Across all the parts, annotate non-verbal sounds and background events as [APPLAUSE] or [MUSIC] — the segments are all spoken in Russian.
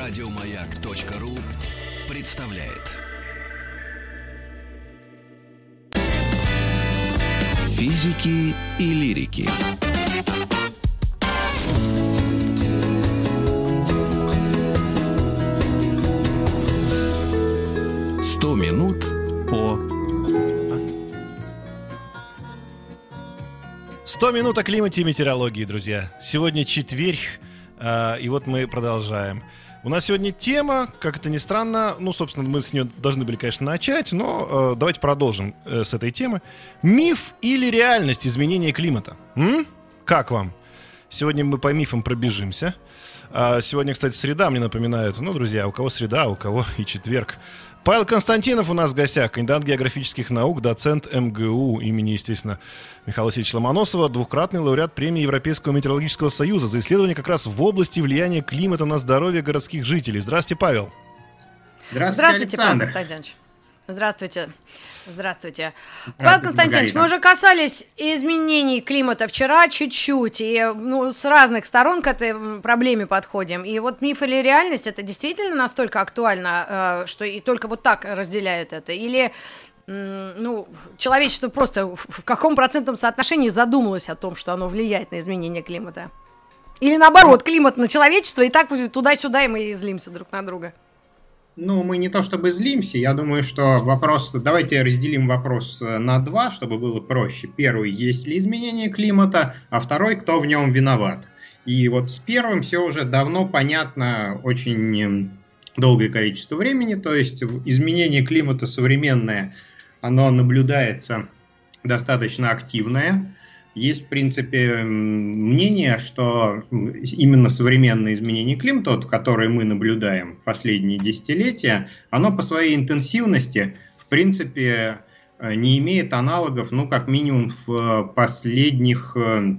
Радиомаяк.ру представляет. Физики и лирики. Сто минут по 100 минут о климате и метеорологии, друзья. Сегодня четверг, а, и вот мы продолжаем. У нас сегодня тема, как это ни странно, ну, собственно, мы с нее должны были, конечно, начать, но э, давайте продолжим э, с этой темы. Миф или реальность изменения климата? М? Как вам? Сегодня мы по мифам пробежимся. А сегодня, кстати, среда, мне напоминают. Ну, друзья, у кого среда, у кого [LAUGHS] и четверг. Павел Константинов у нас в гостях, кандидат географических наук, доцент МГУ имени, естественно, Михаила Васильевича Ломоносова, двукратный лауреат премии Европейского метеорологического союза за исследование как раз в области влияния климата на здоровье городских жителей. Здравствуйте, Павел. Здравствуйте, Здравствуйте, Павел Александр. Константинович. Здравствуйте. Здравствуйте. Павел Здравствуйте, Константинович, мы уже касались изменений климата вчера чуть-чуть, и ну, с разных сторон к этой проблеме подходим. И вот миф или реальность, это действительно настолько актуально, э, что и только вот так разделяют это? Или ну, человечество просто в каком процентном соотношении задумалось о том, что оно влияет на изменение климата? Или наоборот, климат на человечество, и так туда-сюда, и мы злимся друг на друга. Ну, мы не то чтобы злимся, я думаю, что вопрос... Давайте разделим вопрос э, на два, чтобы было проще. Первый, есть ли изменение климата, а второй, кто в нем виноват. И вот с первым все уже давно понятно очень м, долгое количество времени, то есть изменение климата современное, оно наблюдается достаточно активное. Есть, в принципе, мнение, что именно современное изменение климата, вот, которое мы наблюдаем последние десятилетия, оно по своей интенсивности, в принципе, э, не имеет аналогов, ну, как минимум, в э, последних э,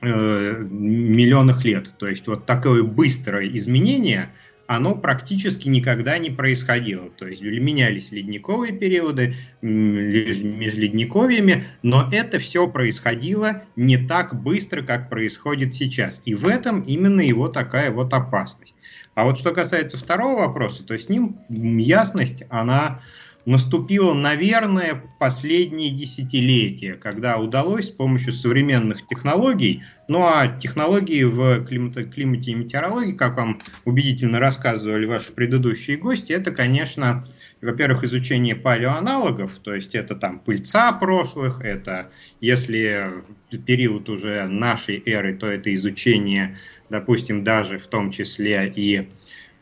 миллионах лет. То есть вот такое быстрое изменение, оно практически никогда не происходило. То есть менялись ледниковые периоды м, леж- межледниковьями, но это все происходило не так быстро, как происходит сейчас. И в этом именно его такая вот опасность. А вот что касается второго вопроса, то с ним ясность, она наступила, наверное, последние десятилетия, когда удалось с помощью современных технологий, ну а технологии в климате, климате и метеорологии, как вам убедительно рассказывали ваши предыдущие гости, это, конечно, во-первых, изучение палеоаналогов, то есть это там пыльца прошлых, это если период уже нашей эры, то это изучение, допустим, даже в том числе и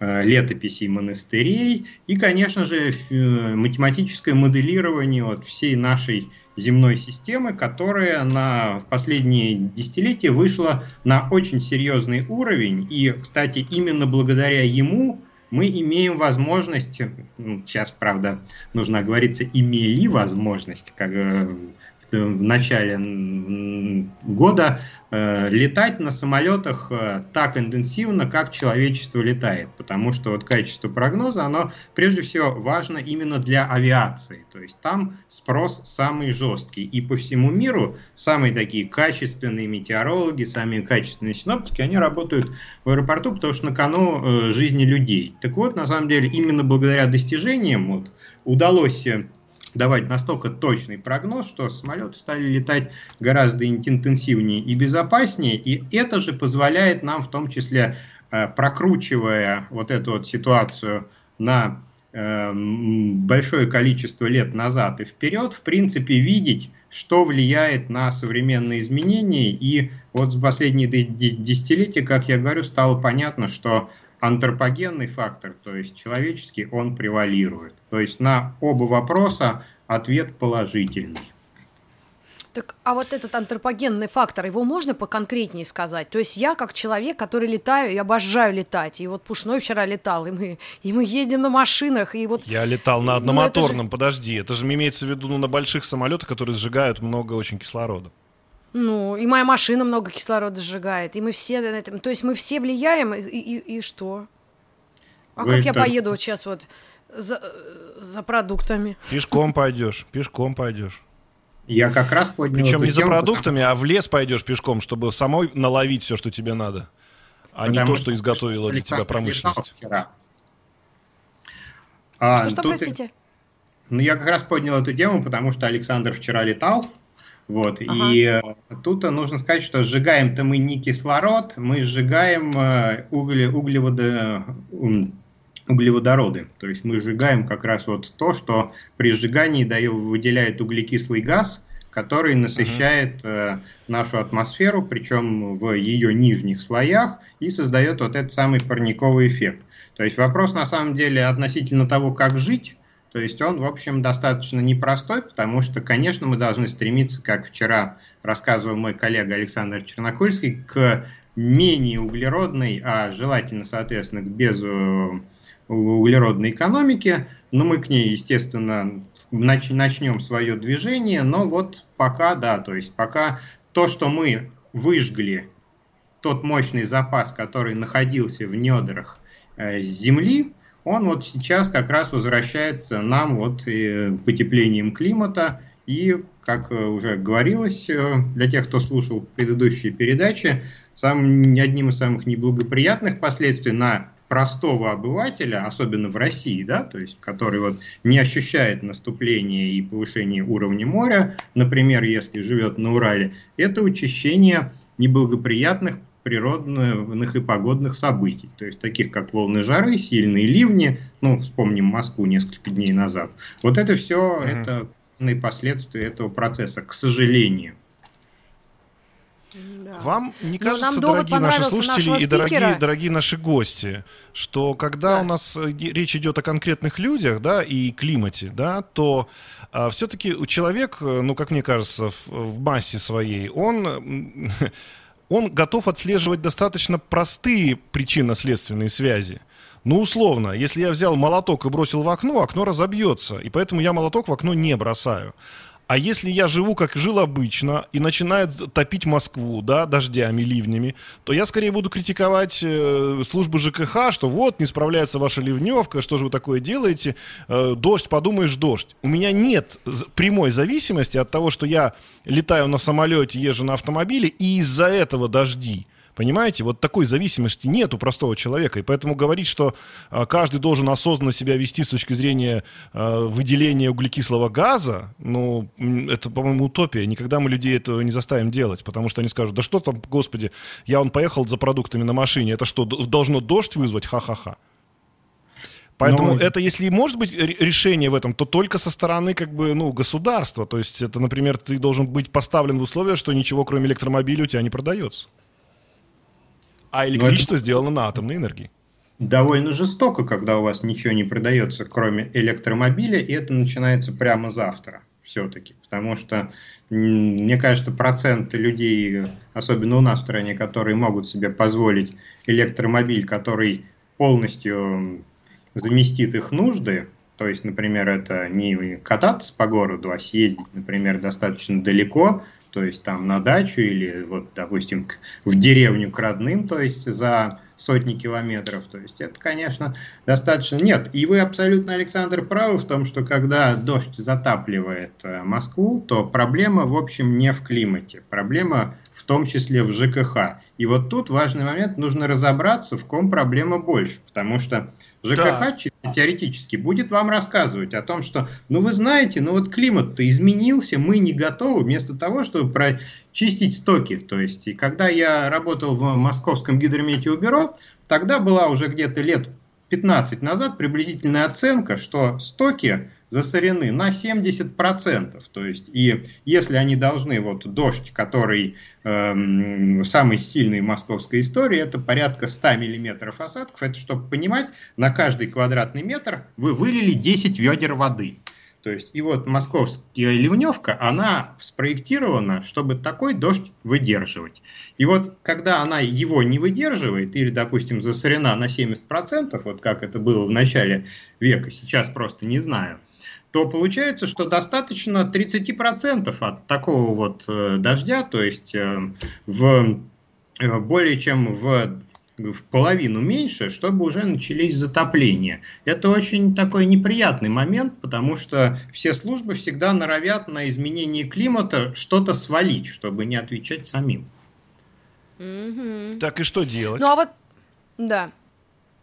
летописей монастырей, и, конечно же, э, математическое моделирование вот всей нашей земной системы, которая на последние десятилетия вышла на очень серьезный уровень. И, кстати, именно благодаря ему мы имеем возможность, ну, сейчас, правда, нужно оговориться, имели возможность, как э, в, начале года, э, летать на самолетах э, так интенсивно, как человечество летает. Потому что вот качество прогноза, оно прежде всего важно именно для авиации. То есть там спрос самый жесткий. И по всему миру самые такие качественные метеорологи, самые качественные синоптики, они работают в аэропорту, потому что на кону э, жизни людей. Так вот, на самом деле, именно благодаря достижениям вот, удалось э, давать настолько точный прогноз, что самолеты стали летать гораздо интенсивнее и безопаснее, и это же позволяет нам в том числе, э, прокручивая вот эту вот ситуацию на э, большое количество лет назад и вперед, в принципе, видеть, что влияет на современные изменения. И вот за последние де- де- десятилетия, как я говорю, стало понятно, что антропогенный фактор, то есть человеческий, он превалирует. То есть на оба вопроса ответ положительный. Так, а вот этот антропогенный фактор, его можно поконкретнее сказать? То есть я, как человек, который летаю, я обожаю летать. И вот Пушной вчера летал, и мы, и мы ездим на машинах, и вот... Я летал на Ну, одномоторном, подожди. Это же имеется в виду ну, на больших самолетах, которые сжигают много очень кислорода. Ну, и моя машина много кислорода сжигает, и мы все на этом... То есть мы все влияем, и, и, и что? А Вы как я так- поеду вот сейчас вот за, за продуктами? Пешком пойдешь, пешком пойдешь. Я как раз поднял Причем не за тему, продуктами, потому а в лес пойдешь пешком, чтобы самой наловить все, что тебе надо. а не то, что изготовила для тебя промышленность. Вчера. А, что, что, простите? Ну, я как раз поднял эту тему, потому что Александр вчера летал, вот, ага. и э, тут нужно сказать, что сжигаем-то мы не кислород, мы сжигаем э, угле, углеводы, углеводороды. То есть мы сжигаем как раз вот то, что при сжигании дает, выделяет углекислый газ, который насыщает uh нашу атмосферу, причем в ее нижних слоях, и создает вот этот самый парниковый эффект. То есть вопрос на самом деле относительно того, как жить, то есть он, в общем, достаточно непростой, потому что, конечно, мы должны стремиться, как вчера рассказывал мой коллега Александр Чернокольский, к менее углеродной, а желательно, соответственно, к безуглеродной экономике. Но мы к ней, естественно, нач начнем свое движение, но вот пока, да, то есть пока то, что мы выжгли, тот мощный запас, который находился в недрах э, Земли, он вот сейчас как раз возвращается нам вот и потеплением климата. И, как э, уже говорилось э, для тех, кто слушал предыдущие передачи, самым, одним из самых неблагоприятных последствий на простого обывателя, особенно в России, да, то есть, который вот не ощущает наступление и повышение уровня моря, например, если живет на Урале, это учащение неблагоприятных природных и погодных событий, то есть таких как волны жары, сильные ливни, ну, вспомним Москву несколько дней назад. Вот это все, mm-hmm. это последствия этого процесса, к сожалению. Да. Вам не кажется, дорогие наши слушатели и дорогие, дорогие наши гости, что когда да. у нас э, речь идет о конкретных людях, да, и климате, да, то а, все-таки человек, э, ну, как мне кажется, в, в массе своей, он [LAUGHS] он готов отслеживать достаточно простые причинно-следственные связи. Ну, условно, если я взял молоток и бросил в окно, окно разобьется, и поэтому я молоток в окно не бросаю. А если я живу, как жил обычно, и начинает топить Москву, да, дождями, ливнями, то я скорее буду критиковать э, службы ЖКХ, что вот, не справляется ваша ливневка, что же вы такое делаете, э, дождь, подумаешь, дождь. У меня нет прямой зависимости от того, что я летаю на самолете, езжу на автомобиле, и из-за этого дожди. Понимаете, вот такой зависимости нет у простого человека. И поэтому говорить, что а, каждый должен осознанно себя вести с точки зрения а, выделения углекислого газа, ну, это, по-моему, утопия. Никогда мы людей этого не заставим делать, потому что они скажут, да что там, господи, я он поехал за продуктами на машине, это что, должно дождь вызвать? Ха-ха-ха. Поэтому Но... это, если может быть решение в этом, то только со стороны как бы, ну, государства. То есть это, например, ты должен быть поставлен в условия, что ничего, кроме электромобиля, у тебя не продается. А электричество это... сделано на атомной энергии. Довольно жестоко, когда у вас ничего не продается, кроме электромобиля, и это начинается прямо завтра все-таки. Потому что, мне кажется, проценты людей, особенно у нас в стране, которые могут себе позволить электромобиль, который полностью заместит их нужды, то есть, например, это не кататься по городу, а съездить, например, достаточно далеко, то есть там на дачу или вот, допустим, в деревню к родным, то есть за сотни километров. То есть это, конечно, достаточно... Нет, и вы абсолютно, Александр, правы в том, что когда дождь затапливает э, Москву, то проблема, в общем, не в климате. Проблема в том числе в ЖКХ. И вот тут важный момент, нужно разобраться, в ком проблема больше. Потому что ЖКХ да. чисто теоретически будет вам рассказывать о том, что, ну вы знаете, ну вот климат-то изменился, мы не готовы, вместо того, чтобы прочистить стоки. То есть, и когда я работал в Московском гидрометеобюро, тогда была уже где-то лет 15 назад приблизительная оценка, что стоки засорены на 70%. То есть, и если они должны, вот дождь, который э, самый сильный в московской истории, это порядка 100 миллиметров осадков, это чтобы понимать, на каждый квадратный метр вы вылили 10 ведер воды. То есть, и вот московская ливневка, она спроектирована, чтобы такой дождь выдерживать. И вот, когда она его не выдерживает, или, допустим, засорена на 70%, вот как это было в начале века, сейчас просто не знаю, то получается, что достаточно 30% от такого вот э, дождя, то есть э, в э, более чем в в половину меньше, чтобы уже начались затопления. Это очень такой неприятный момент, потому что все службы всегда норовят на изменение климата что-то свалить, чтобы не отвечать самим. Mm-hmm. Так и что делать? Ну а вот Да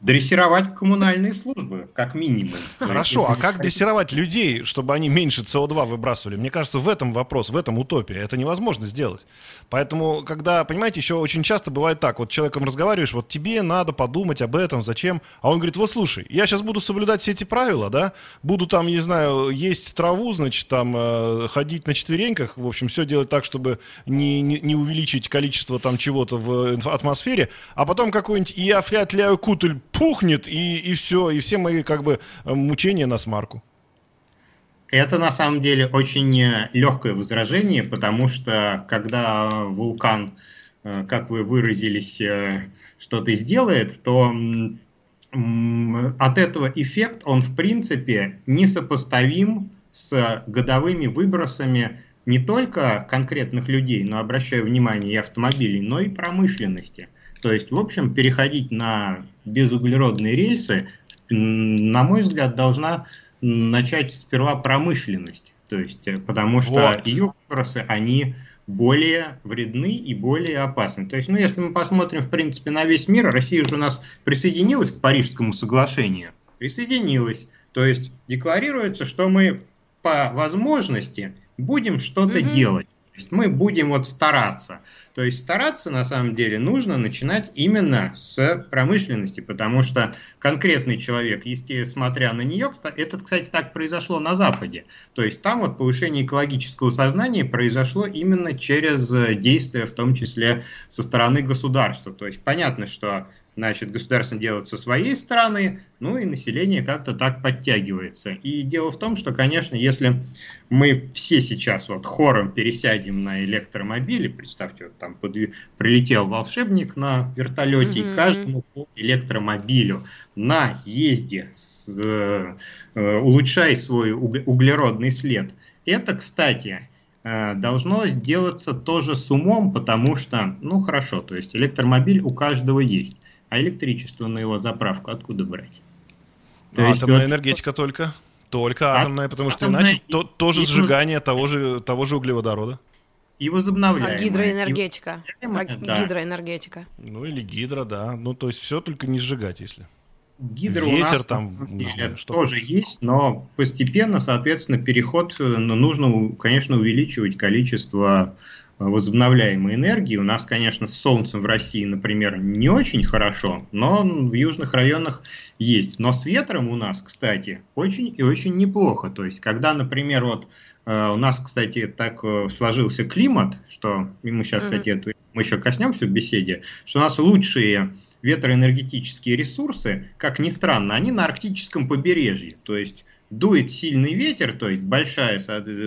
дрессировать коммунальные службы, как минимум. Хорошо, а как дрессировать людей, чтобы они меньше СО2 выбрасывали? Мне кажется, в этом вопрос, в этом утопия. Это невозможно сделать. Поэтому, когда, понимаете, еще очень часто бывает так, вот человеком разговариваешь, вот тебе надо подумать об этом, зачем? А он говорит, вот слушай, я сейчас буду соблюдать все эти правила, да, буду там, не знаю, есть траву, значит, там, э, ходить на четвереньках, в общем, все делать так, чтобы не, не, не увеличить количество там чего-то в атмосфере, а потом какой-нибудь и офлятлявый кутель пухнет, и, и все, и все мои как бы мучения на смарку. Это на самом деле очень э, легкое возражение, потому что когда вулкан, э, как вы выразились, э, что-то сделает, то от этого эффект, он в принципе несопоставим с годовыми выбросами не только конкретных людей, но обращаю внимание и автомобилей, но и промышленности. То есть, в общем, переходить на безуглеродные рельсы, на мой взгляд, должна начать сперва промышленность. То есть, э, потому что вот. ее выбросы, они более вредны и более опасны. То есть, ну, если мы посмотрим, в принципе, на весь мир, Россия уже у нас присоединилась к Парижскому соглашению. Присоединилась. То есть, декларируется, что мы по возможности будем что-то mm-hmm. делать. Мы будем вот стараться. То есть стараться на самом деле нужно начинать именно с промышленности, потому что конкретный человек, естественно, смотря на нее, это, кстати, так произошло на Западе. То есть там вот повышение экологического сознания произошло именно через действия, в том числе со стороны государства. То есть понятно, что значит, государство делает со своей стороны, ну и население как-то так подтягивается. И дело в том, что, конечно, если мы все сейчас вот хором пересядем на электромобили, представьте, вот там под... прилетел волшебник на вертолете, mm-hmm. и каждому по электромобилю на езде с, э, улучшай свой углеродный след. Это, кстати, э, должно делаться тоже с умом, потому что, ну хорошо, то есть электромобиль у каждого есть. А электричество на его заправку откуда брать? То а атомная вот... энергетика только? Только атомная, потому что атомная... иначе то, тоже сжигание того же, того же углеводорода. И возобновляемая. А гидроэнергетика. И... А да. Гидроэнергетика. Ну или гидро, да. Ну то есть все только не сжигать, если. Гидро Ветер у нас там деле, что тоже хочешь. есть, но постепенно, соответственно, переход э, ну, нужно, конечно, увеличивать количество возобновляемой энергии. У нас, конечно, с солнцем в России, например, не очень хорошо, но в южных районах есть. Но с ветром у нас, кстати, очень и очень неплохо. То есть, когда, например, вот э, у нас, кстати, так э, сложился климат, что мы сейчас, кстати, эту, мы еще коснемся в беседе, что у нас лучшие ветроэнергетические ресурсы, как ни странно, они на арктическом побережье. То есть дует сильный ветер, то есть большая,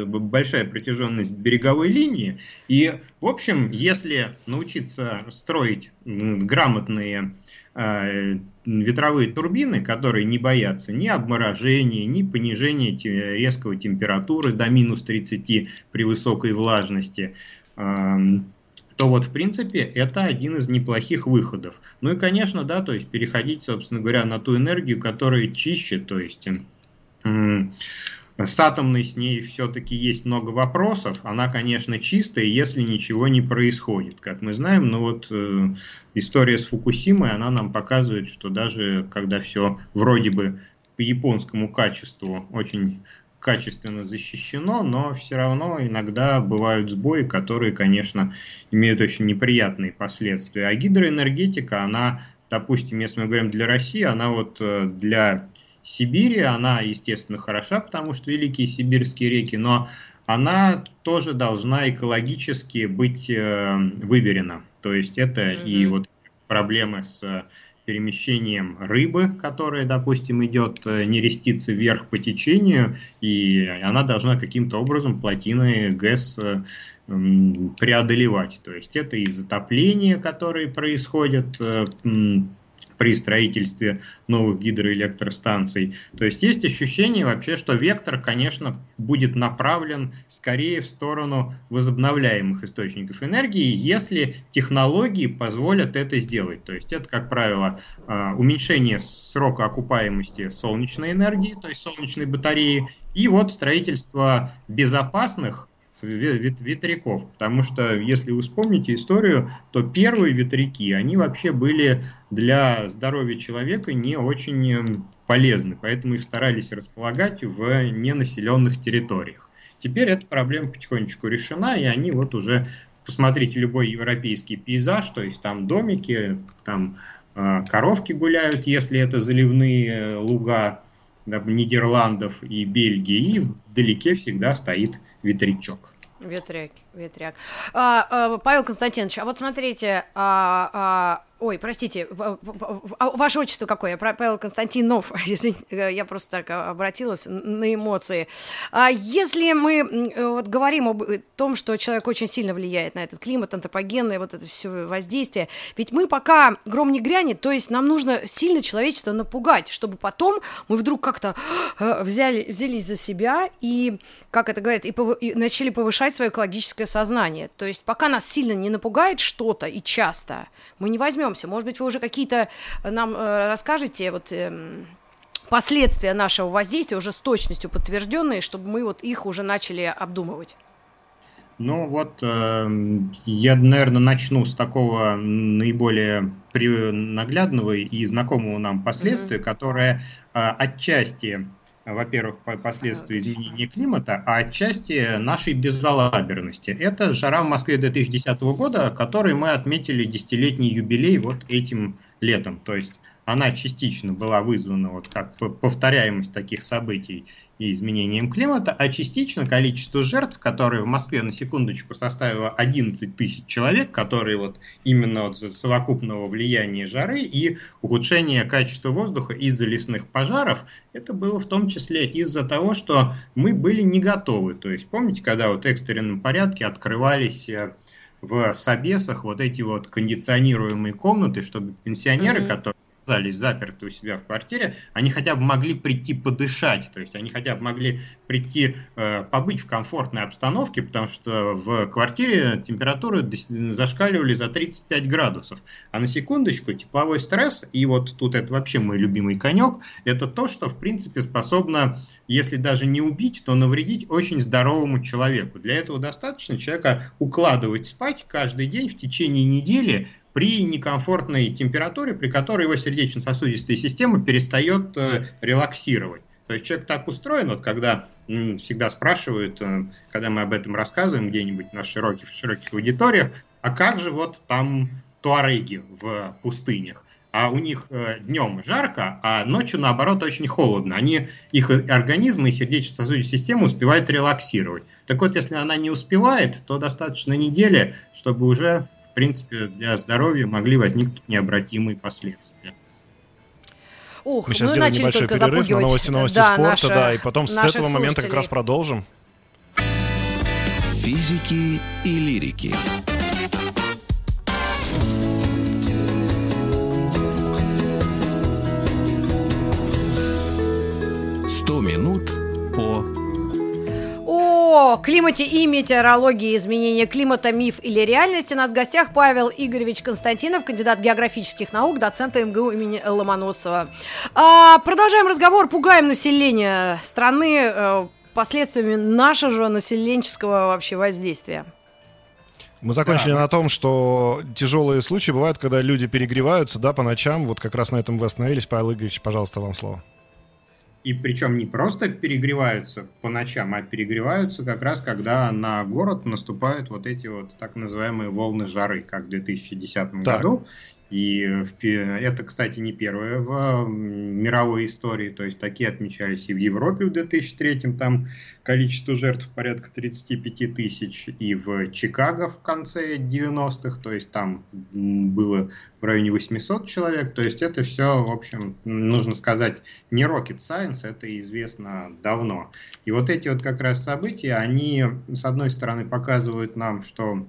большая протяженность береговой линии. И, в общем, если научиться строить грамотные э, ветровые турбины, которые не боятся ни обморожения, ни понижения резкого температуры до минус 30 при высокой влажности, то вот, в принципе, это один из неплохих выходов. Ну и, конечно, да, то есть переходить, собственно говоря, на ту энергию, которая чище, то есть с атомной с ней все-таки есть много вопросов. Она, конечно, чистая, если ничего не происходит. Как мы знаем, но вот э, история с Фукусимой, она нам показывает, что даже когда все вроде бы по японскому качеству очень качественно защищено, но все равно иногда бывают сбои, которые, конечно, имеют очень неприятные последствия. А гидроэнергетика, она, допустим, если мы говорим для России, она вот э, для Сибири, она, естественно, хороша, потому что великие сибирские реки, но она тоже должна экологически быть э, выверена. То есть это mm-hmm. и вот проблемы с перемещением рыбы, которая, допустим, идет э, нерестицы вверх по течению, и она должна каким-то образом плотины ГЭС э, преодолевать. То есть это и затопление, которые происходят э, при строительстве новых гидроэлектростанций. То есть есть ощущение вообще, что вектор, конечно, будет направлен скорее в сторону возобновляемых источников энергии, если технологии позволят это сделать. То есть это, как правило, а, уменьшение срока окупаемости солнечной энергии, то есть солнечной батареи, и вот строительство безопасных ветряков. Потому что, если вы вспомните историю, то первые ветряки, они вообще были для здоровья человека не очень эм, полезны. Поэтому их старались располагать в ненаселенных территориях. Теперь эта проблема потихонечку решена, и они вот уже, посмотрите любой европейский пейзаж, то есть там домики, там э, коровки гуляют, если это заливные э, луга, Нидерландов и Бельгии, и вдалеке всегда стоит ветрячок. Ветряк, ветряк. А, а, Павел Константинович, а вот смотрите, а, а, Ой, простите, а ваше отчество какое? Павел Константинов, [LAUGHS] извините, я просто так обратилась на эмоции. А если мы вот говорим об том, что человек очень сильно влияет на этот климат, антропогенное вот это все воздействие, ведь мы пока гром не грянет, то есть нам нужно сильно человечество напугать, чтобы потом мы вдруг как-то э, взяли, взялись за себя и, как это говорят, и, пов... и начали повышать свое экологическое сознание. То есть пока нас сильно не напугает что-то и часто, мы не возьмем вернемся. Может быть, вы уже какие-то э, нам э, расскажете вот э, последствия нашего воздействия уже с точностью подтвержденные, чтобы мы вот их уже начали обдумывать. Ну вот, э, я, наверное, начну с такого наиболее наглядного и знакомого нам последствия, mm-hmm. которое э, отчасти во-первых, последствия изменения климата, а отчасти нашей безалаберности. Это жара в Москве 2010 года, который мы отметили десятилетний юбилей вот этим летом. То есть она частично была вызвана вот как повторяемость таких событий и изменением климата, а частично количество жертв, которые в Москве на секундочку составило 11 тысяч человек, которые вот именно вот за совокупного влияния жары и ухудшения качества воздуха из-за лесных пожаров, это было в том числе из-за того, что мы были не готовы. То есть помните, когда вот в экстренном порядке открывались э, в Собесах вот эти вот кондиционируемые комнаты, чтобы пенсионеры, mm-hmm. которые оказались заперты у себя в квартире, они хотя бы могли прийти подышать, то есть они хотя бы могли прийти э, побыть в комфортной обстановке, потому что в квартире температуры зашкаливали за 35 градусов. А на секундочку, тепловой стресс, и вот тут это вообще мой любимый конек, это то, что в принципе способно, если даже не убить, то навредить очень здоровому человеку. Для этого достаточно человека укладывать спать каждый день в течение недели при некомфортной температуре, при которой его сердечно-сосудистая система перестает э, релаксировать. То есть человек так устроен, вот когда м, всегда спрашивают, э, когда мы об этом рассказываем где-нибудь на широких, широких аудиториях, а как же вот там туареги в пустынях? а у них э, днем жарко, а ночью, наоборот, очень холодно. Они, их организмы и сердечно-сосудистая система успевают релаксировать. Так вот, если она не успевает, то достаточно недели, чтобы уже принципе, для здоровья могли возникнуть необратимые последствия. Ух, Мы сейчас сделаем небольшой перерыв на новости, новости да, спорта, наши, да, и потом с этого момента как раз продолжим. Физики и лирики. Сто минут по о климате и метеорологии, изменения климата, миф или реальность. У нас в гостях Павел Игоревич Константинов, кандидат географических наук, доцент МГУ имени Ломоносова. А, продолжаем разговор, пугаем население страны э, последствиями нашего населенческого вообще воздействия. Мы закончили да. на том, что тяжелые случаи бывают, когда люди перегреваются, да, по ночам. Вот как раз на этом вы остановились. Павел Игоревич, пожалуйста, вам слово. И причем не просто перегреваются по ночам, а перегреваются как раз, когда на город наступают вот эти вот так называемые волны жары, как в 2010 так. году. И это, кстати, не первое в мировой истории, то есть такие отмечались и в Европе в 2003, там количество жертв порядка 35 тысяч, и в Чикаго в конце 90-х, то есть там было в районе 800 человек, то есть это все, в общем, нужно сказать, не rocket science, это известно давно. И вот эти вот как раз события, они, с одной стороны, показывают нам, что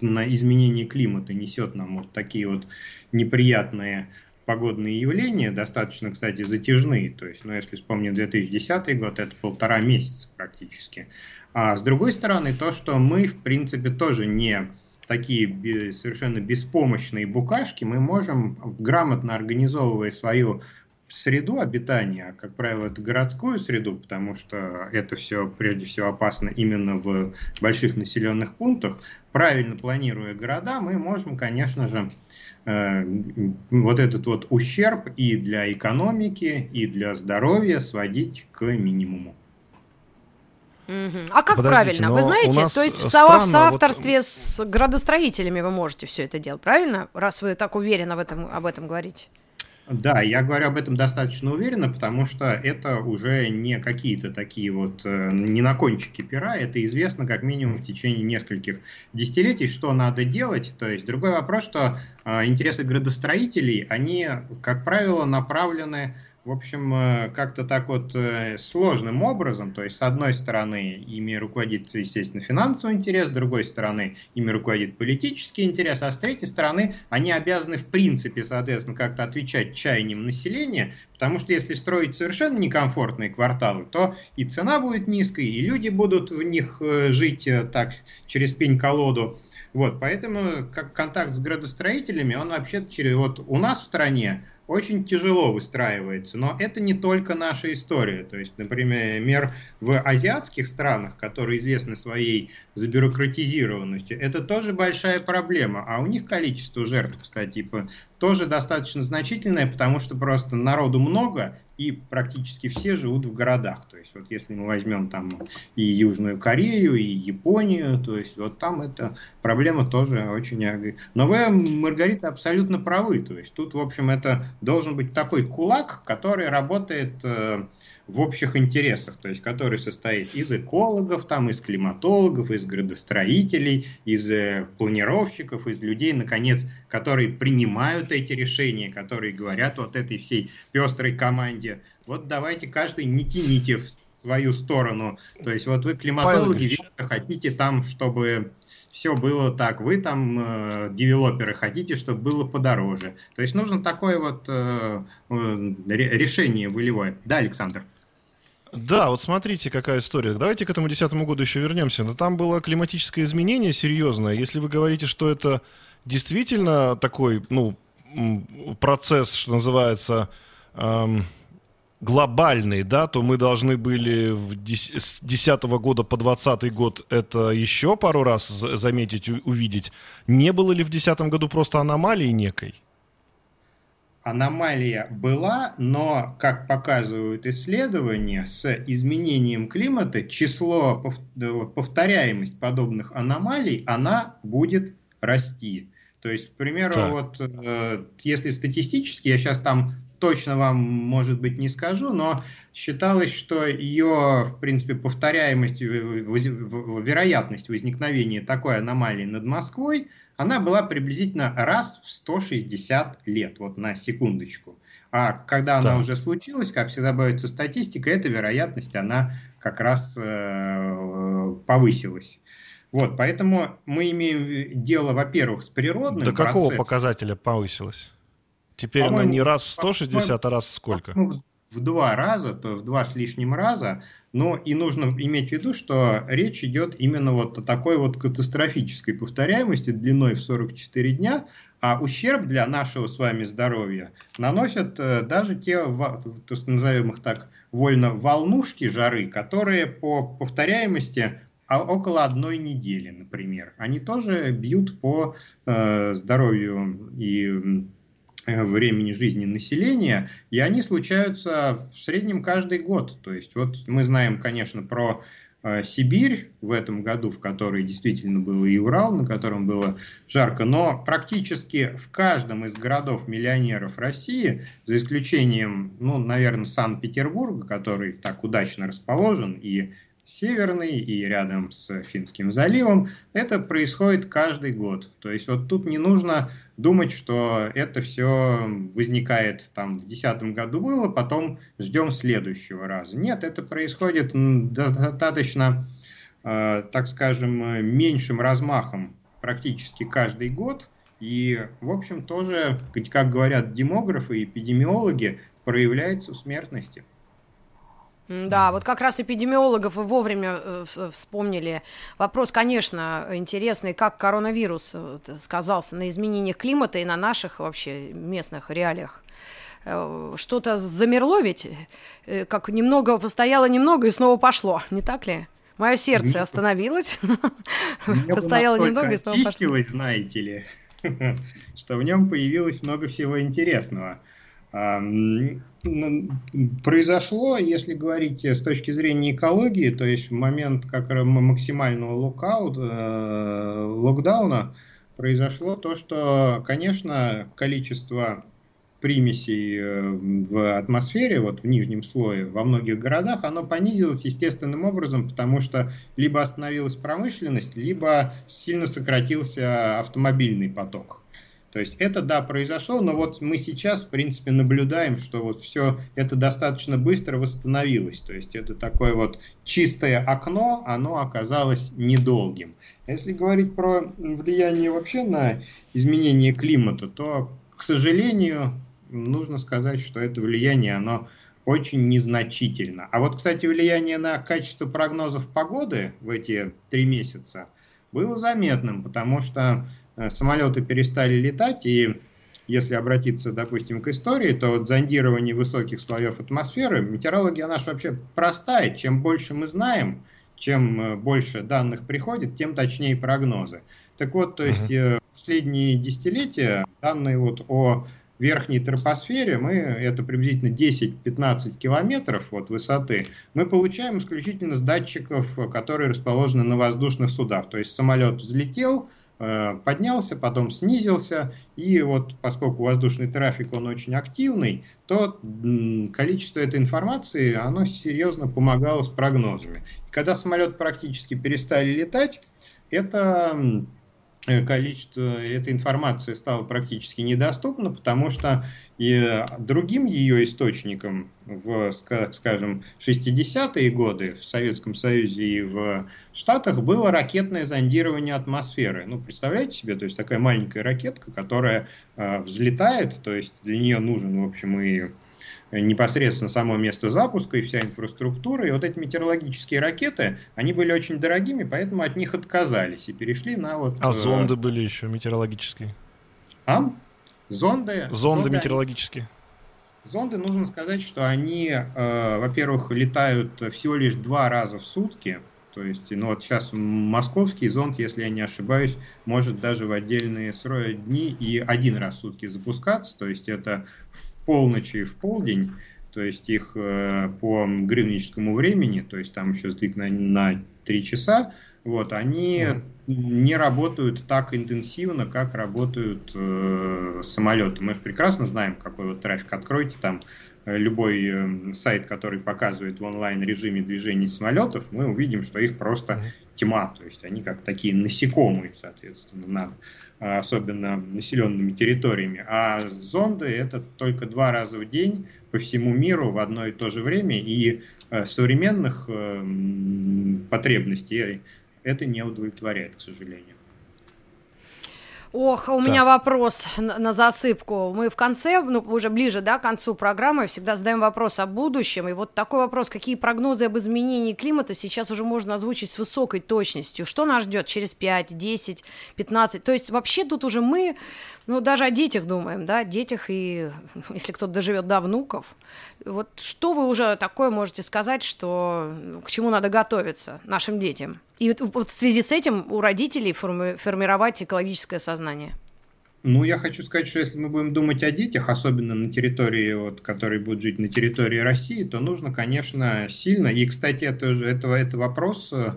на изменение климата несет нам вот такие вот неприятные погодные явления, достаточно, кстати, затяжные. То есть, ну, если вспомним 2010 год, это полтора месяца практически. А с другой стороны, то, что мы, в принципе, тоже не такие совершенно беспомощные букашки, мы можем, грамотно организовывая свою среду обитания, а, как правило, это городскую среду, потому что это все прежде всего опасно именно в больших населенных пунктах, правильно планируя города, мы можем, конечно же, э, вот этот вот ущерб и для экономики, и для здоровья сводить к минимуму. А как Подождите, правильно? Вы знаете, то есть в, со- в соавторстве вот... с градостроителями вы можете все это делать, правильно? Раз вы так уверенно в этом, об этом говорите. Да, я говорю об этом достаточно уверенно, потому что это уже не какие-то такие вот, э, не на кончике пера, это известно как минимум в течение нескольких десятилетий, что надо делать. То есть другой вопрос, что э, интересы градостроителей, они, как правило, направлены в общем, э, как-то так вот э, сложным образом, то есть с одной стороны ими руководит, естественно, финансовый интерес, с другой стороны ими руководит политический интерес, а с третьей стороны они обязаны в принципе, соответственно, как-то отвечать чаяниям населения, потому что если строить совершенно некомфортные кварталы, то и цена будет низкой, и люди будут в них э, жить так через пень-колоду. Вот, поэтому как контакт с градостроителями, он вообще через вот у нас в стране очень тяжело выстраивается. Но это не только наша история. То есть, например, в азиатских странах, которые известны своей забюрократизированностью, это тоже большая проблема. А у них количество жертв, кстати, тоже достаточно значительное, потому что просто народу много, и практически все живут в городах. То есть вот если мы возьмем там и Южную Корею, и Японию, то есть вот там эта проблема тоже очень... Но вы, Маргарита, абсолютно правы. То есть тут, в общем, это должен быть такой кулак, который работает э, в общих интересах, то есть который состоит из экологов, там, из климатологов, из градостроителей, из э, планировщиков, из людей, наконец, которые принимают эти решения, которые говорят вот этой всей пестрой команде, вот давайте каждый не тяните в свою сторону. То есть вот вы климатологи, видите, хотите там, чтобы все было так. Вы там, э, девелоперы, хотите, чтобы было подороже. То есть нужно такое вот э, э, решение волевое. Да, Александр? Да, вот смотрите, какая история. Давайте к этому десятому году еще вернемся. Но там было климатическое изменение серьезное. Если вы говорите, что это действительно такой, ну, процесс, что называется, эм, глобальный, да, то мы должны были в с 10 года по 20 год это еще пару раз заметить, увидеть. Не было ли в 10 году просто аномалии некой? аномалия была, но, как показывают исследования, с изменением климата число, повторяемость подобных аномалий, она будет расти. То есть, к примеру, так. вот э, если статистически, я сейчас там точно вам, может быть, не скажу, но считалось, что ее, в принципе, повторяемость, вероятность возникновения такой аномалии над Москвой она была приблизительно раз в 160 лет, вот на секундочку. А когда она да. уже случилась, как всегда бывает со статистикой, эта вероятность, она как раз э, повысилась. Вот, поэтому мы имеем дело, во-первых, с природным До процессом. какого показателя повысилась? Теперь она не раз в 160, а раз в сколько? В два раза, то в два с лишним раза. Но и нужно иметь в виду, что речь идет именно вот о такой вот катастрофической повторяемости длиной в 44 дня, а ущерб для нашего с вами здоровья наносят э, даже те, то есть назовем их так вольно, волнушки жары, которые по повторяемости а около одной недели, например. Они тоже бьют по э, здоровью и времени жизни населения, и они случаются в среднем каждый год. То есть вот мы знаем, конечно, про э, Сибирь в этом году, в которой действительно был и Урал, на котором было жарко, но практически в каждом из городов-миллионеров России, за исключением, ну, наверное, Санкт-Петербурга, который так удачно расположен и Северный и рядом с Финским заливом, это происходит каждый год. То есть вот тут не нужно думать, что это все возникает там в 2010 году было, потом ждем следующего раза. Нет, это происходит достаточно, э, так скажем, меньшим размахом практически каждый год. И, в общем, тоже, как говорят демографы и эпидемиологи, проявляется в смертности. Да, вот как раз эпидемиологов вы вовремя э, вспомнили. Вопрос, конечно, интересный, как коронавирус сказался на изменениях климата и на наших вообще местных реалиях э, что-то замерло ведь, э, как немного постояло немного и снова пошло, не так ли? Мое сердце Мне... остановилось, постояло немного и снова пошло. знаете ли, [LAUGHS] что в нем появилось много всего интересного. Произошло, если говорить с точки зрения экологии, то есть в момент как максимального локаут, э, локдауна, произошло то, что, конечно, количество примесей э, в атмосфере, вот в нижнем слое, во многих городах, оно понизилось естественным образом, потому что либо остановилась промышленность, либо сильно сократился автомобильный поток. То есть это, да, произошло, но вот мы сейчас, в принципе, наблюдаем, что вот все это достаточно быстро восстановилось. То есть это такое вот чистое окно, оно оказалось недолгим. Если говорить про влияние вообще на изменение климата, то, к сожалению, нужно сказать, что это влияние, оно очень незначительно. А вот, кстати, влияние на качество прогнозов погоды в эти три месяца было заметным, потому что самолеты перестали летать, и если обратиться, допустим, к истории, то вот зондирование высоких слоев атмосферы, метеорология наша вообще простая. Чем больше мы знаем, чем э, больше данных приходит, тем точнее прогнозы. Так вот, то есть uh-huh. последние десятилетия данные вот о верхней тропосфере, мы, это приблизительно 10-15 километров вот высоты, мы получаем исключительно с датчиков, которые расположены на воздушных судах. То есть самолет взлетел, Э, поднялся, потом снизился, и вот поскольку воздушный трафик, он очень активный, то количество этой информации, оно серьезно помогало с прогнозами. Когда самолет практически перестали летать, это Э, количество этой информации стало практически недоступно, потому что и другим ее источником в, скажем, 60-е годы в Советском Союзе и в Штатах было ракетное зондирование атмосферы. Ну, представляете себе, то есть такая маленькая ракетка, которая э, взлетает, то есть для нее нужен, в общем, и непосредственно само место запуска и вся инфраструктура. И вот эти метеорологические ракеты, они были очень дорогими, поэтому от них отказались и перешли на вот... А э, зонды были еще метеорологические? А? Зонды? Зонды, зонды метеорологические. Они... Зонды, нужно сказать, что они, э, во-первых, летают всего лишь два раза в сутки, то есть, ну вот сейчас московский зонд, если я не ошибаюсь, может даже в отдельные дни и один раз в сутки запускаться. То есть это полночи и в полдень, то есть их э, по гривническому времени, то есть там еще сдвиг на, на 3 часа, вот, они mm. не работают так интенсивно, как работают э, самолеты. Мы же прекрасно знаем, какой вот трафик. Откройте там э, любой э, сайт, который показывает в онлайн режиме движения самолетов, мы увидим, что их просто mm. тьма. То есть они как такие насекомые, соответственно, над особенно населенными территориями. А зонды это только два раза в день по всему миру в одно и то же время, и э, современных э, потребностей это не удовлетворяет, к сожалению. Ох, у так. меня вопрос на, на засыпку. Мы в конце, ну, уже ближе, да, к концу программы всегда задаем вопрос о будущем. И вот такой вопрос, какие прогнозы об изменении климата сейчас уже можно озвучить с высокой точностью? Что нас ждет через 5, 10, 15? То есть вообще тут уже мы ну, даже о детях думаем, да, детях и, [LAUGHS] если кто-то доживет до внуков. Вот что вы уже такое можете сказать, что к чему надо готовиться нашим детям? И вот, вот в связи с этим у родителей форми- формировать экологическое сознание. Ну, я хочу сказать, что если мы будем думать о детях, особенно на территории, вот, которые будут жить на территории России, то нужно, конечно, сильно. И, кстати, это, это, это вопрос Э,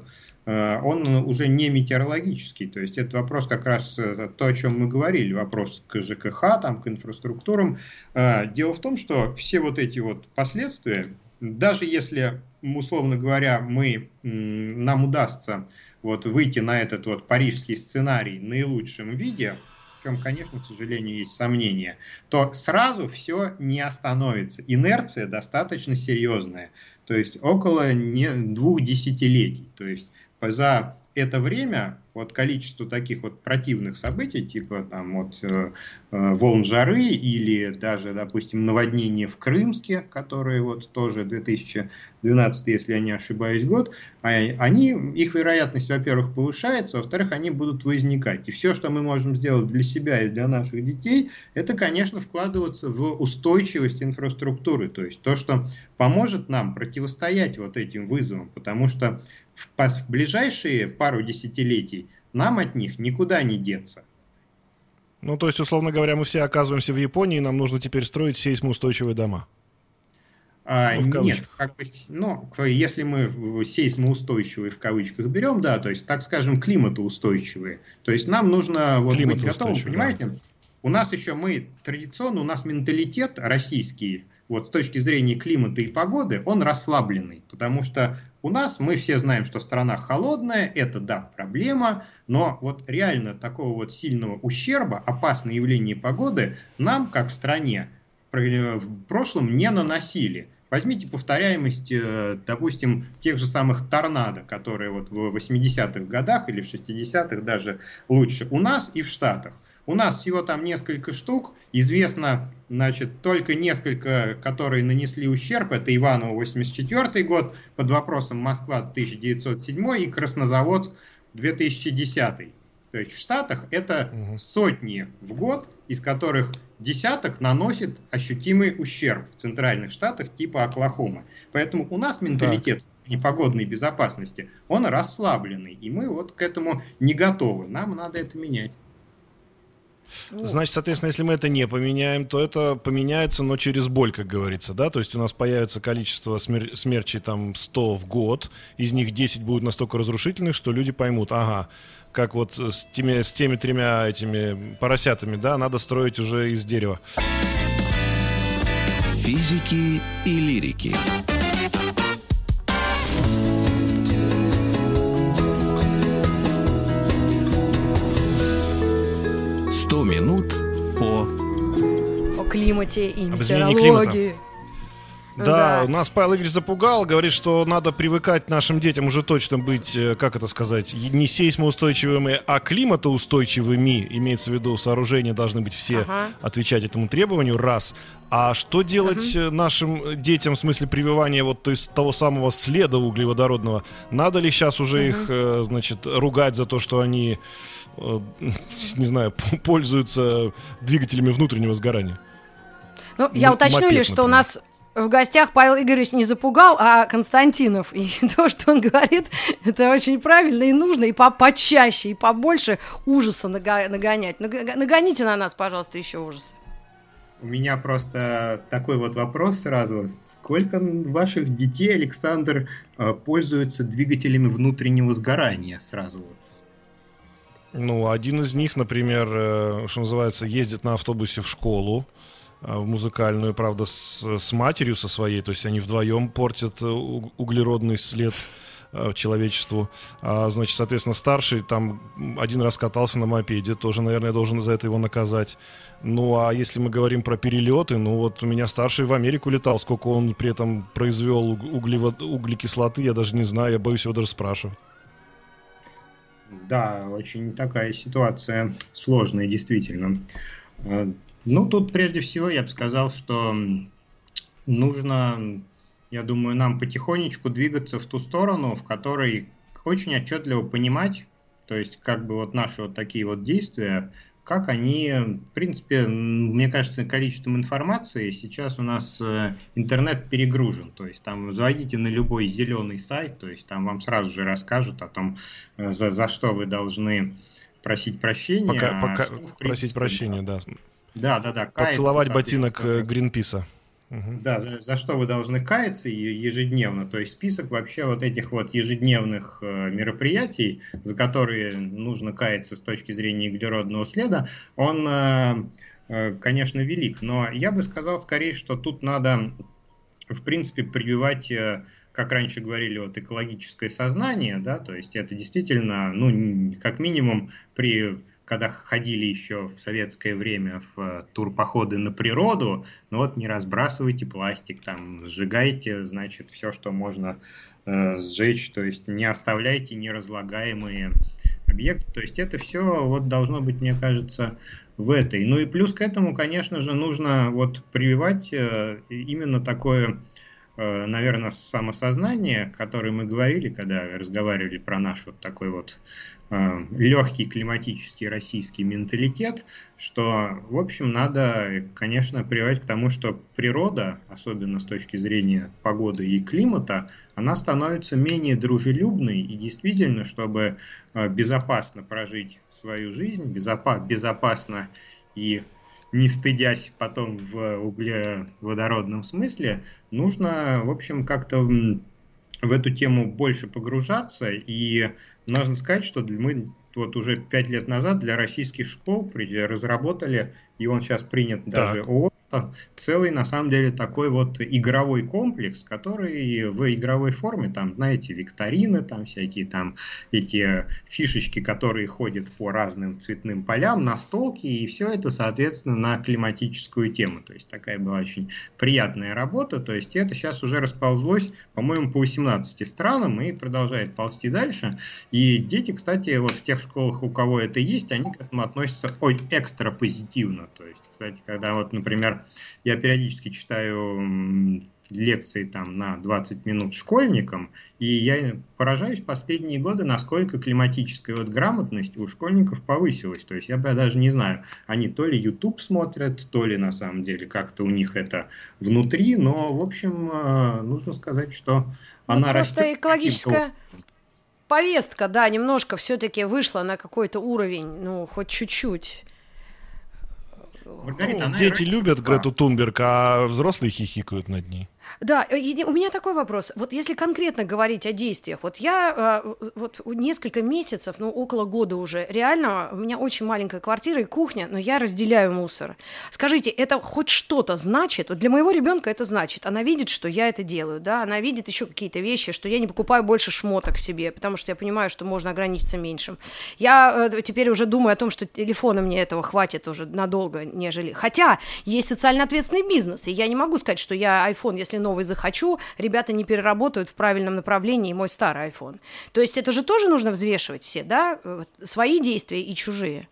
он уже не метеорологический. То есть это вопрос как раз э, то, о чем мы говорили, вопрос к ЖКХ, там, к инфраструктурам. Э, дело в том, что все вот эти вот последствия, даже если, условно говоря, мы, нам удастся вот выйти на этот вот парижский сценарий наилучшем виде, в чем, конечно, к сожалению, есть сомнения, то сразу все не остановится. Инерция достаточно серьезная, то есть около не, двух десятилетий. То есть за это время вот количество таких вот противных событий, типа там вот э, э, волн жары или даже, допустим, наводнение в Крымске, которые вот тоже 2012, если я не ошибаюсь, год, а, они, их вероятность, во-первых, повышается, во-вторых, они будут возникать. И все, что мы можем сделать для себя и для наших детей, это, конечно, вкладываться в устойчивость инфраструктуры, то есть то, что поможет нам противостоять вот этим вызовам, потому что в ближайшие пару десятилетий нам от них никуда не деться. Ну, то есть, условно говоря, мы все оказываемся в Японии, и нам нужно теперь строить сейсмоустойчивые дома. А, ну, нет, как бы, ну, если мы сейсмоустойчивые в кавычках берем, да, то есть, так скажем, климатоустойчивые, то есть нам нужно вот быть готовым, понимаете? Да. У нас еще мы традиционно, у нас менталитет российский, вот с точки зрения климата и погоды, он расслабленный, потому что у нас мы все знаем, что страна холодная, это да, проблема, но вот реально такого вот сильного ущерба, опасное явление погоды нам, как стране, в прошлом не наносили. Возьмите повторяемость, э, допустим, тех же самых торнадо, которые вот в 80-х годах или в 60-х даже лучше у нас и в Штатах. У нас всего там несколько штук, известно, значит, только несколько, которые нанесли ущерб. Это Иваново 84 год, под вопросом Москва 1907 и Краснозаводск 2010. То есть в Штатах это угу. сотни в год, из которых десяток наносит ощутимый ущерб в центральных штатах типа Оклахомы. Поэтому у нас менталитет так. непогодной безопасности, он расслабленный, и мы вот к этому не готовы. Нам надо это менять. Значит, соответственно, если мы это не поменяем, то это поменяется, но через боль, как говорится, да? То есть у нас появится количество смер- смерчей там 100 в год, из них 10 будет настолько разрушительных, что люди поймут, ага, как вот с теми, с теми тремя этими поросятами, да, надо строить уже из дерева. Физики и лирики. 100 минут по... О климате и метеорологии. Да, да, нас Павел Игоревич запугал, говорит, что надо привыкать нашим детям уже точно быть, э, как это сказать, не сейсмоустойчивыми, а климатоустойчивыми. Имеется в виду, сооружения должны быть все ага. отвечать этому требованию, раз. А что делать ага. нашим детям в смысле прививания вот то есть того самого следа углеводородного? Надо ли сейчас уже ага. их, э, значит, ругать за то, что они Э, [LAUGHS] не знаю, пользуются двигателями внутреннего сгорания. Ну, я уточню лишь, что у нас в гостях Павел Игоревич не запугал, а Константинов. И [LAUGHS] то, что он говорит, [LAUGHS] это очень правильно и нужно, и по почаще, и побольше ужаса нагонять. Нагоните на нас, пожалуйста, еще ужасы. У меня просто такой вот вопрос сразу. Сколько ваших детей, Александр, э, пользуются двигателями внутреннего сгорания сразу вот? Ну, один из них, например, э, что называется, ездит на автобусе в школу, э, в музыкальную, правда, с, с матерью со своей, то есть они вдвоем портят э, углеродный след человечеству. А, значит, соответственно, старший там один раз катался на мопеде, тоже, наверное, должен за это его наказать. Ну, а если мы говорим про перелеты, ну вот у меня старший в Америку летал, сколько он при этом произвел углевод... углекислоты, я даже не знаю, я боюсь его даже спрашивать. Да, очень такая ситуация сложная, действительно. А, ну, тут прежде всего я бы сказал, что нужно, я думаю, нам потихонечку двигаться в ту сторону, в которой очень отчетливо понимать, то есть как бы вот наши вот такие вот действия как они, в принципе, мне кажется, количеством информации сейчас у нас э, интернет перегружен. То есть там зайдите на любой зеленый сайт, то есть там вам сразу же расскажут о том, э, за, за что вы должны просить прощения. Пока, а пока, что, принципе, просить прощения, да. Да, да, да. Поцеловать ботинок э, Гринписа. Да, за, за что вы должны каяться ежедневно. То есть список вообще вот этих вот ежедневных э, мероприятий, за которые нужно каяться с точки зрения углеродного следа, он, э, э, конечно, велик. Но я бы сказал скорее, что тут надо, в принципе, прививать как раньше говорили, вот экологическое сознание, да, то есть это действительно, ну, как минимум при когда ходили еще в советское время в э, турпоходы на природу, ну вот не разбрасывайте пластик, там, сжигайте, значит, все, что можно э, сжечь, то есть не оставляйте неразлагаемые объекты. То есть это все вот должно быть, мне кажется, в этой. Ну и плюс к этому, конечно же, нужно вот прививать э, именно такое, э, наверное, самосознание, которое мы говорили, когда разговаривали про наш вот такой вот легкий климатический российский менталитет, что, в общем, надо, конечно, приводить к тому, что природа, особенно с точки зрения погоды и климата, она становится менее дружелюбной и действительно, чтобы э, безопасно прожить свою жизнь, безопасно и не стыдясь потом в углеводородном смысле, нужно, в общем, как-то в эту тему больше погружаться. И нужно сказать, что мы вот уже пять лет назад для российских школ разработали, и он сейчас принят даже ООН, целый, на самом деле, такой вот игровой комплекс, который в игровой форме, там, знаете, викторины, там всякие там эти фишечки, которые ходят по разным цветным полям, настолки, и все это, соответственно, на климатическую тему. То есть такая была очень приятная работа, то есть это сейчас уже расползлось, по-моему, по 18 странам и продолжает ползти дальше. И дети, кстати, вот в тех школах, у кого это есть, они к этому относятся ой, экстра позитивно. То есть, кстати, когда вот, например, я периодически читаю лекции там на 20 минут школьникам, и я поражаюсь последние годы, насколько климатическая вот грамотность у школьников повысилась. То есть я даже не знаю, они то ли YouTube смотрят, то ли на самом деле как-то у них это внутри, но в общем э, нужно сказать, что ну, она просто растет. экологическая повестка, да, немножко все-таки вышла на какой-то уровень, ну хоть чуть-чуть. Маргарита, ну, Дети любят Грету Тунберг, а взрослые хихикают над ней. Да, э, у меня такой вопрос. Вот если конкретно говорить о действиях, вот я э, вот несколько месяцев, ну около года уже, реально у меня очень маленькая квартира и кухня, но я разделяю мусор. Скажите, это хоть что-то значит? Вот для моего ребенка это значит. Она видит, что я это делаю, да, она видит еще какие-то вещи, что я не покупаю больше шмоток себе, потому что я понимаю, что можно ограничиться меньшим. Я э, теперь уже думаю о том, что телефона мне этого хватит уже надолго, нежели... Хотя есть социально ответственный бизнес, и я не могу сказать, что я iPhone, если новый захочу, ребята не переработают в правильном направлении мой старый iPhone. То есть это же тоже нужно взвешивать все, да, свои действия и чужие.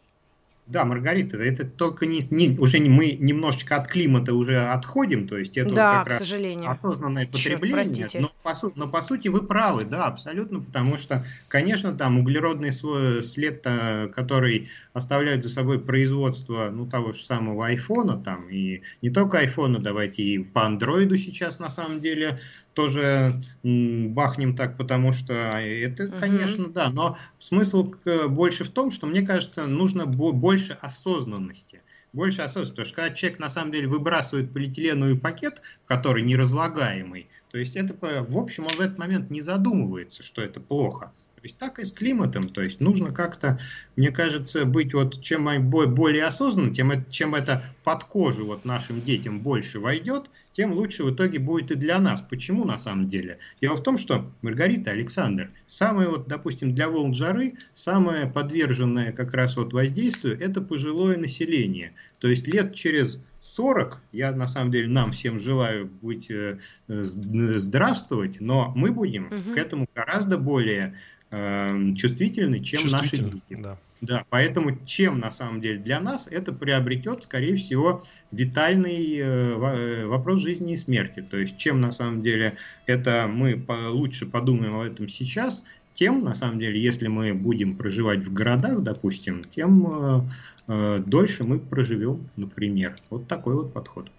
Да, Маргарита, это только не, не уже не, мы немножечко от климата уже отходим, то есть это да, как к раз сожалению. осознанное потребление. Черт, но, по сути, но по сути вы правы, да, абсолютно, потому что, конечно, там углеродный свой след, который оставляют за собой производство ну, того же самого айфона, там, и не только айфона, давайте и по андроиду сейчас на самом деле тоже бахнем так, потому что это, конечно, угу. да, но смысл больше в том, что мне кажется, нужно больше осознанности. Больше осознанности, потому что когда человек на самом деле выбрасывает полиэтиленовый пакет, который неразлагаемый, то есть это, в общем, он в этот момент не задумывается, что это плохо. То есть так и с климатом. То есть нужно как-то, мне кажется, быть вот чем более осознанным, тем, чем это под кожу вот нашим детям больше войдет, тем лучше в итоге будет и для нас. Почему на самом деле? Дело в том, что Маргарита, Александр, самое вот, допустим, для волн жары, самое подверженное как раз вот воздействию, это пожилое население. То есть лет через 40, я на самом деле нам всем желаю быть э, здравствовать, но мы будем угу. к этому гораздо более э, чувствительны, чем наши дети. Да. Да, поэтому чем на самом деле для нас это приобретет, скорее всего, витальный э, э, вопрос жизни и смерти. То есть чем на самом деле это мы по лучше подумаем об этом сейчас, тем на самом деле, если мы будем проживать в городах, допустим, тем э, э, дольше мы проживем, например. Вот такой вот подход.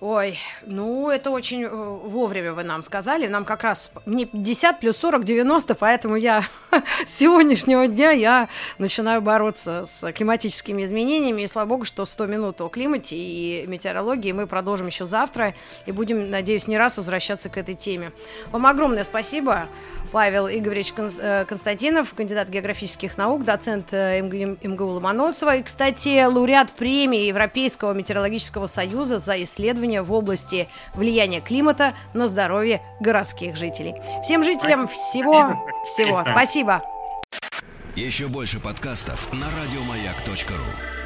Ой, ну это очень э, вовремя вы нам сказали. Нам как раз мне 50 плюс 40, 90, поэтому я [LAUGHS] с сегодняшнего дня я начинаю бороться с климатическими изменениями. И слава богу, что 100 минут о климате и метеорологии мы продолжим еще завтра. И будем, надеюсь, не раз возвращаться к этой теме. Вам огромное спасибо. Павел Игоревич э, Константинов, кандидат географических наук, доцент э, МГУ Ломоносова и, кстати, лауреат премии Европейского метеорологического союза за исследования в области влияния климата на здоровье городских жителей. Всем жителям всего, [LAUGHS] всего. Спасибо. Еще больше подкастов на радиомаяк.ру